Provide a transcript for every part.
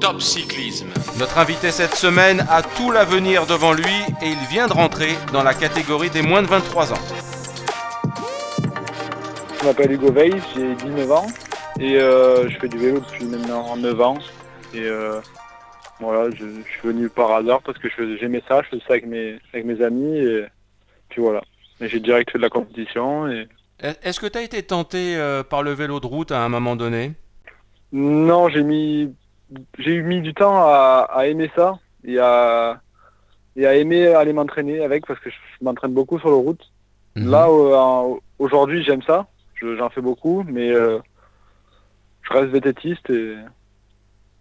Top Cyclisme. Notre invité cette semaine a tout l'avenir devant lui et il vient de rentrer dans la catégorie des moins de 23 ans. Je m'appelle Hugo Weiss, j'ai 19 ans et euh, je fais du vélo depuis maintenant 9 ans. Et euh, voilà, je, je suis venu par hasard parce que j'aimais ça, je faisais ça avec mes, avec mes amis et puis voilà. Et j'ai direct fait de la compétition et Est-ce que tu as été tenté euh, par le vélo de route à un moment donné? Non, j'ai mis j'ai eu mis du temps à, à aimer ça et à et à aimer aller m'entraîner avec parce que je, je m'entraîne beaucoup sur la route. Mhm. Là euh, aujourd'hui j'aime ça, Je- j'en fais beaucoup, mais euh, je reste vététiste et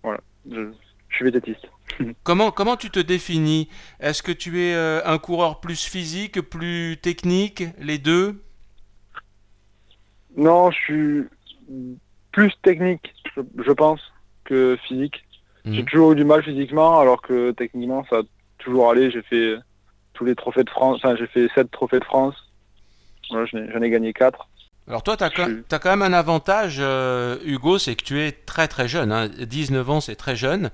voilà, je, je suis vététiste. Comment, comment tu te définis? Est-ce que tu es euh, un coureur plus physique, plus technique, les deux? Non, je suis plus technique, je, je pense, que physique. J'ai Mhm. toujours eu du mal physiquement, alors que techniquement, ça a toujours allé. J'ai fait tous les trophées de France, enfin, j'ai fait sept trophées de France. Voilà, j'en ai, gagné quatre. Alors toi, tu as, quand même un avantage, euh, Hugo, c'est que tu es très très jeune. hein. 19 ans, c'est très jeune.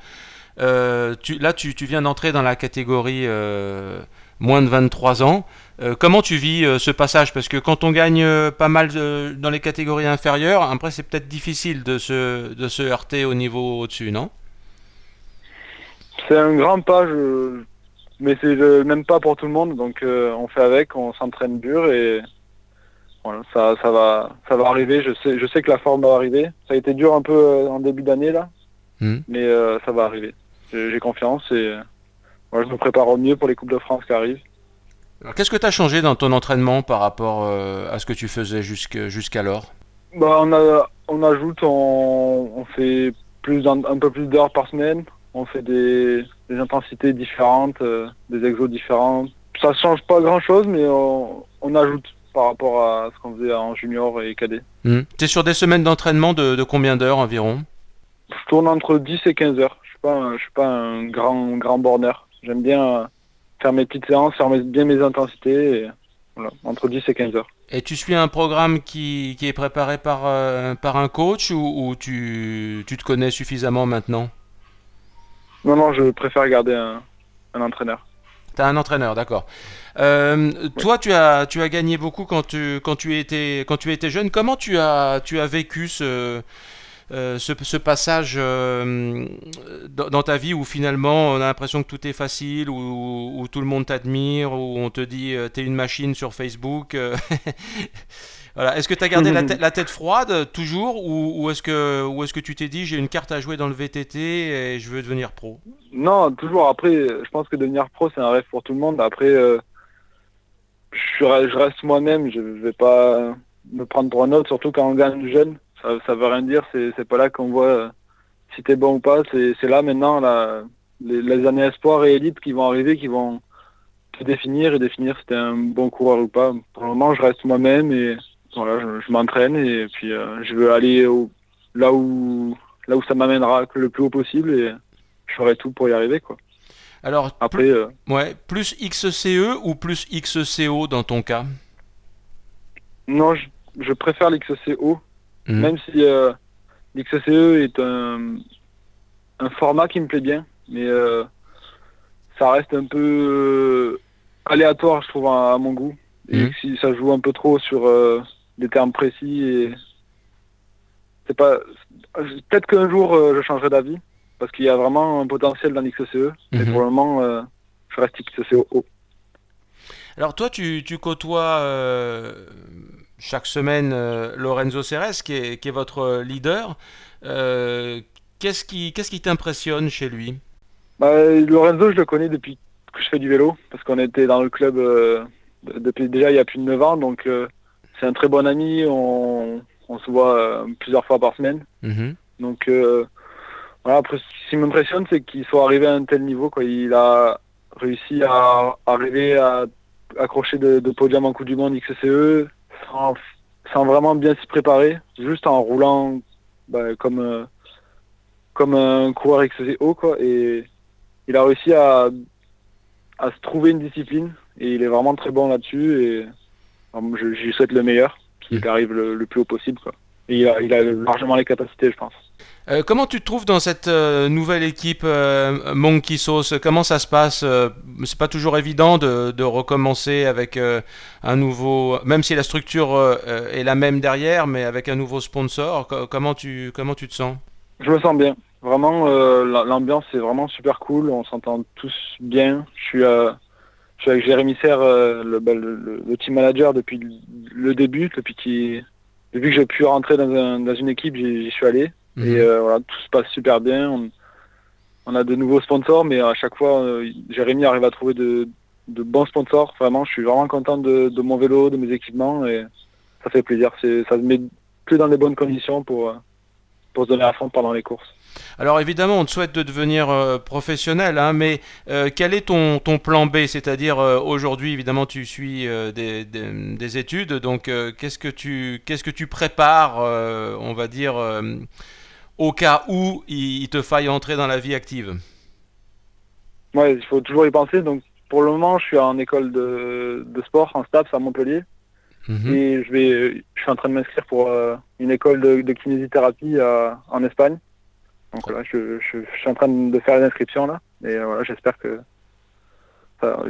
Euh, tu, là, tu, tu viens d'entrer dans la catégorie euh, moins de 23 ans. Euh, comment tu vis euh, ce passage? Parce que quand on gagne euh, pas mal dans les catégories inférieures, après c'est peut-être difficile de se, de se heurter au niveau au-dessus, non? C'est un grand pas, je- mais c'est le même pas pour tout le monde. Donc, on fait avec, on s'entraîne dur et voilà, ça, ça va, ça va arriver. Je sais, je sais que la forme va arriver. Ça a été dur un peu en début d'année là, Mhm. mais ça va arriver. J'ai j'ai confiance et je me prépare au mieux pour les coupes de France qui arrivent. Qu'est-ce que tu as changé dans ton entraînement par rapport euh, à ce que tu faisais jusque- jusqu'alors? Bah, on, a, on ajoute, on, on fait plus d'un- un peu plus d'heures par semaine. On fait des, des intensités différentes, euh, des exos différents. Ça change pas grand-chose, mais on, on ajoute par rapport à ce qu'on faisait en junior et cadet. Tu es sur des semaines d'entraînement de, de combien d'heures environ? Je tourne entre 10 et 15 heures. Je suis pas, un- je suis pas un grand, grand borneur. J'aime bien euh, faire mes petites séances, faire mes- bien mes intensités. Et, voilà, entre 10 et 15 heures. Et tu suis un programme qui, qui est préparé par, euh, par un coach ou, ou tu, tu te connais suffisamment maintenant? Non, non, je préfère garder un, un entraîneur. Tu as un entraîneur, d'accord. Euh, Toi, tu as, tu as gagné beaucoup quand tu, quand tu, étais, quand tu étais jeune. Comment tu as, tu as vécu ce, euh, ce, ce passage euh, dans, dans ta vie où finalement on a l'impression que tout est facile, où, où tout le monde t'admire, où on te dit euh, t'es une machine sur Facebook Voilà. Est-ce que tu as gardé la, tête- la tête froide toujours ou, ou est-ce que, ou est-ce que tu t'es dit j'ai une carte à jouer dans le VTT et je veux devenir pro? Non, toujours. Après, je pense que devenir pro, c'est un rêve pour tout le monde. Après, je reste moi-même. Je ne vais pas me prendre pour un autre, surtout quand on gagne jeune. Ça, ça veut rien dire. C'est, pas là qu'on voit euh, si t'es bon ou pas. C'est, là maintenant, là, les, les années espoir et élite qui vont arriver, qui vont te définir et définir si t'es un bon coureur ou pas. Pour le moment, je reste moi-même et voilà, je, je m'entraîne et puis euh, je veux aller au- là où là où ça m'amènera le plus haut possible et je ferai tout pour y arriver quoi. Alors, Après, euh, Ouais, plus XCE ou plus XCO dans ton cas? Non, je, je préfère l'XCO, Mhm. même si euh, l'XCE est un, un format qui me plaît bien, mais euh, ça reste un peu euh, aléatoire, je trouve, à, à mon goût. Et Mhm. si ça joue un peu trop sur euh, des termes précis, et c'est pas. Peut-être qu'un jour euh, je changerai d'avis, parce qu'il y a vraiment un potentiel dans l'XCE, mais Mhm. pour le moment, euh, je reste XCO. Alors toi, tu, tu côtoies euh, chaque semaine euh, Lorenzo Ceres, qui est, qui est votre leader. Euh, qu'est-ce qui qui t'impressionne chez lui? Bah, Lorenzo, je le connais depuis que je fais du vélo, parce qu'on était dans le club euh, de- depuis déjà il y a plus de 9 ans, donc c'est un très bon ami, on, on se voit euh, plusieurs fois par semaine. Mhm. Donc euh, voilà, après ce qui m'impressionne, c'est qu'il soit arrivé à un tel niveau, quoi. Il a réussi à arriver à accrocher de, de podium en Coupe du Monde XCE sans, sans vraiment bien s'y préparer, juste en roulant bah, comme, euh, comme un coureur XCO, quoi. Et il a réussi à, à se trouver une discipline et il est vraiment très bon là-dessus et alors, je, je lui souhaite le meilleur, qu'il Mhm. arrive le, le plus haut possible, quoi. et il a, il a largement les capacités, je pense. Euh, comment tu te trouves dans cette euh, nouvelle équipe euh, Monkey Sauce? Comment ça se passe? C'est pas toujours évident de, recommencer avec un nouveau, même si la structure est la même derrière, mais avec un nouveau sponsor. comment tu comment tu te sens? Je me sens bien. Vraiment, l'ambiance est vraiment super cool. On s'entend tous bien. Je suis, avec Jérémy Serre, bah, le, team manager depuis le début, depuis, depuis que j'ai pu rentrer dans une équipe, j'y suis allé. Et mhm. euh, voilà, tout se passe super bien. On, a de nouveaux sponsors, mais à chaque fois, euh, Jérémy arrive à trouver de, bons sponsors. Vraiment, je suis vraiment content de, mon vélo, de mes équipements, et ça fait plaisir. Ça me met plus dans les bonnes conditions pour, euh, pour se donner à fond pendant les courses. Alors évidemment, on te souhaite de devenir professionnel, hein, mais quel est ton, ton plan B? C'est-à-dire aujourd'hui, évidemment, tu suis des, des, études, donc qu'est-ce que tu qu'est-ce que tu prépares, on va dire au cas où il te faille entrer dans la vie active Ouais, il faut toujours y penser. Donc pour le moment, je suis en école de, sport, en STAPS à Montpellier. Mhm. Et je, vais, je suis en train de m'inscrire pour euh, une école de, kinésithérapie euh, en Espagne. Donc voilà, je, suis en train de faire l'inscription là. Et euh, voilà, j'espère que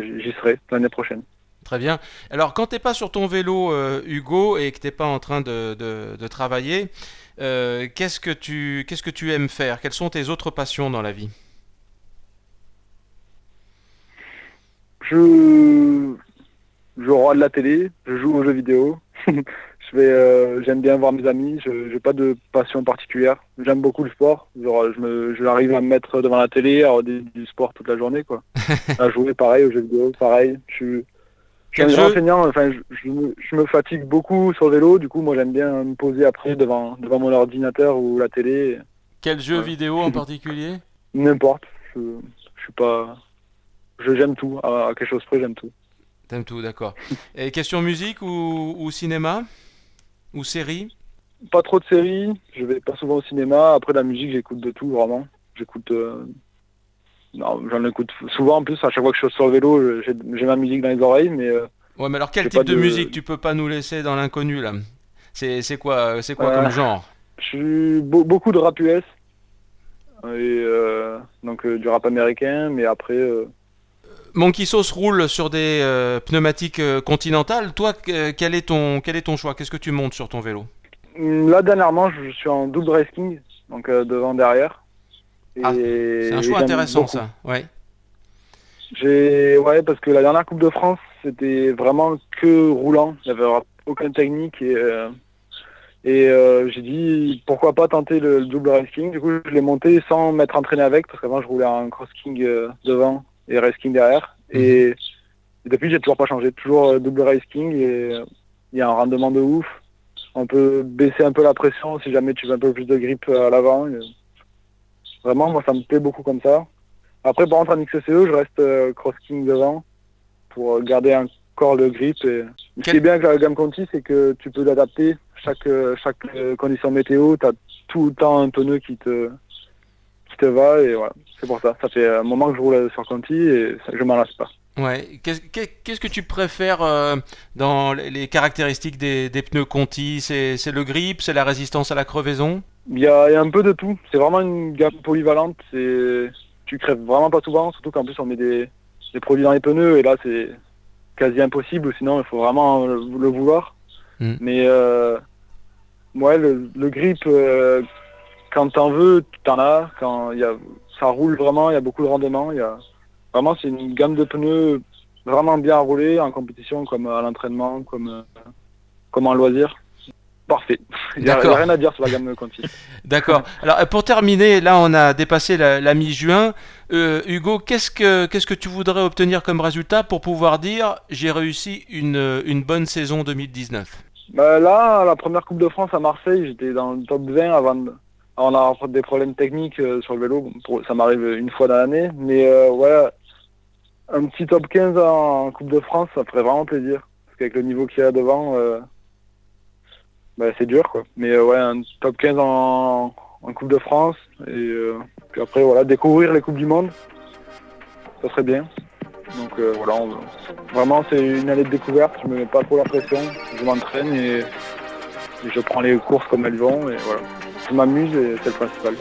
j'y serai l'année prochaine. Très bien. Alors, quand tu n'es pas sur ton vélo, Hugo, et que tu n'es pas en train de, de travailler, euh, qu'est-ce que tu qu'est-ce que tu aimes faire? Quelles sont tes autres passions dans la vie? Je je regarde la télé, je joue aux jeux vidéo. je vais euh, j'aime bien voir mes amis. Je n'ai pas de passion particulière. J'aime beaucoup le sport. Genre, je me je à me mettre devant la télé, à regarder du sport toute la journée quoi. à jouer pareil aux jeux vidéo, pareil. Je je suis enseignant, enfin, je, me, fatigue beaucoup sur le vélo, du coup, moi j'aime bien me poser après devant, devant mon ordinateur ou la télé. Quel jeu vidéo en particulier? N'importe. Je, je suis pas. Je j'aime tout. À, quelque chose près, j'aime tout. T'aimes tout, d'accord. Et question musique ou, ou cinéma? Ou série? Pas trop de séries. Je vais pas souvent au cinéma. Après la musique, j'écoute de tout, vraiment. J'écoute. Euh, j'en écoute souvent en plus. À chaque fois que je suis sur le vélo, j'ai ma musique dans les oreilles, mais. Euh, ouais, mais alors quel type de... musique tu peux pas nous laisser dans l'inconnu là? C'est quoi, c'est quoi comme genre? Je suis beaucoup de rap US et euh, donc euh, du rap américain, mais après. Monkey Sauce roule sur des pneumatiques continentales. Toi, quel est ton quel est ton choix? Qu'est-ce que tu montes sur ton vélo? Là dernièrement, je suis en double racing, donc devant derrière. Ah, c'est un choix intéressant ça, ouais. J'ai ouais parce que la dernière Coupe de France c'était vraiment que roulant, il n'y avait aucune technique et euh, et euh, j'ai dit pourquoi pas tenter le, double racing. Du coup je l'ai monté sans m'être entraîné avec parce qu'avant je roulais en cross king euh, devant et racing derrière et, mhm. depuis j'ai toujours pas changé, toujours double racing et il y a un rendement de ouf. On peut baisser un peu la pression si jamais tu veux un peu plus de grip à l'avant. Vraiment, moi, ça me plaît beaucoup comme ça. Après, par contre, en XCE, je reste euh, cross-king devant pour garder encore le grip. Et... Ce qui est bien avec la gamme Conti, c'est que tu peux l'adapter. Chaque, euh, chaque euh, condition météo, tu as tout le temps un pneu qui te, qui te va. Et voilà, c'est pour ça. Ça fait un moment que je roule sur Conti et je m'en lasse pas. Ouais. Qu'est-ce que tu préfères dans les caractéristiques des, des pneus Conti? C'est le grip, c'est la résistance à la crevaison? Il y, a, un peu de tout. C'est vraiment une gamme polyvalente. C'est tu crèves vraiment pas souvent, surtout qu'en plus on met des, produits dans les pneus et là c'est quasi impossible. Sinon il faut vraiment le, vouloir. Mm. Mais euh, ouais, le, grip euh, quand t'en veux, t'en as. Quand y a, ça roule vraiment, il y a beaucoup de rendement. Il y a vraiment c'est une gamme de pneus vraiment bien roulée en compétition comme à l'entraînement, comme comme en loisir. Parfait. Il n'y a, rien à dire sur la gamme Conti. D'accord. Alors pour terminer, là on a dépassé la, mi-juin. Euh, Hugo, qu'est-ce que qu'est-ce que tu voudrais obtenir comme résultat pour pouvoir dire j'ai réussi une, une bonne saison 2019 bah Là, la première Coupe de France à Marseille, j'étais dans le top 20 avant On a des problèmes techniques euh, sur le vélo. ça m'arrive une fois dans l'année. Mais euh, ouais, un petit top 15 en Coupe de France, ça ferait vraiment plaisir. Parce qu'avec le niveau qu'il y a devant, bah, c'est dur quoi. Mais euh, ouais, un top 15 en, Coupe de France et euh, puis après voilà, découvrir les Coupes du Monde, ça serait bien. Donc euh, voilà, vraiment c'est une année de découverte, je me mets pas trop la pression, je m'entraîne et je prends les courses comme elles vont et voilà. Je m'amuse et c'est le principal.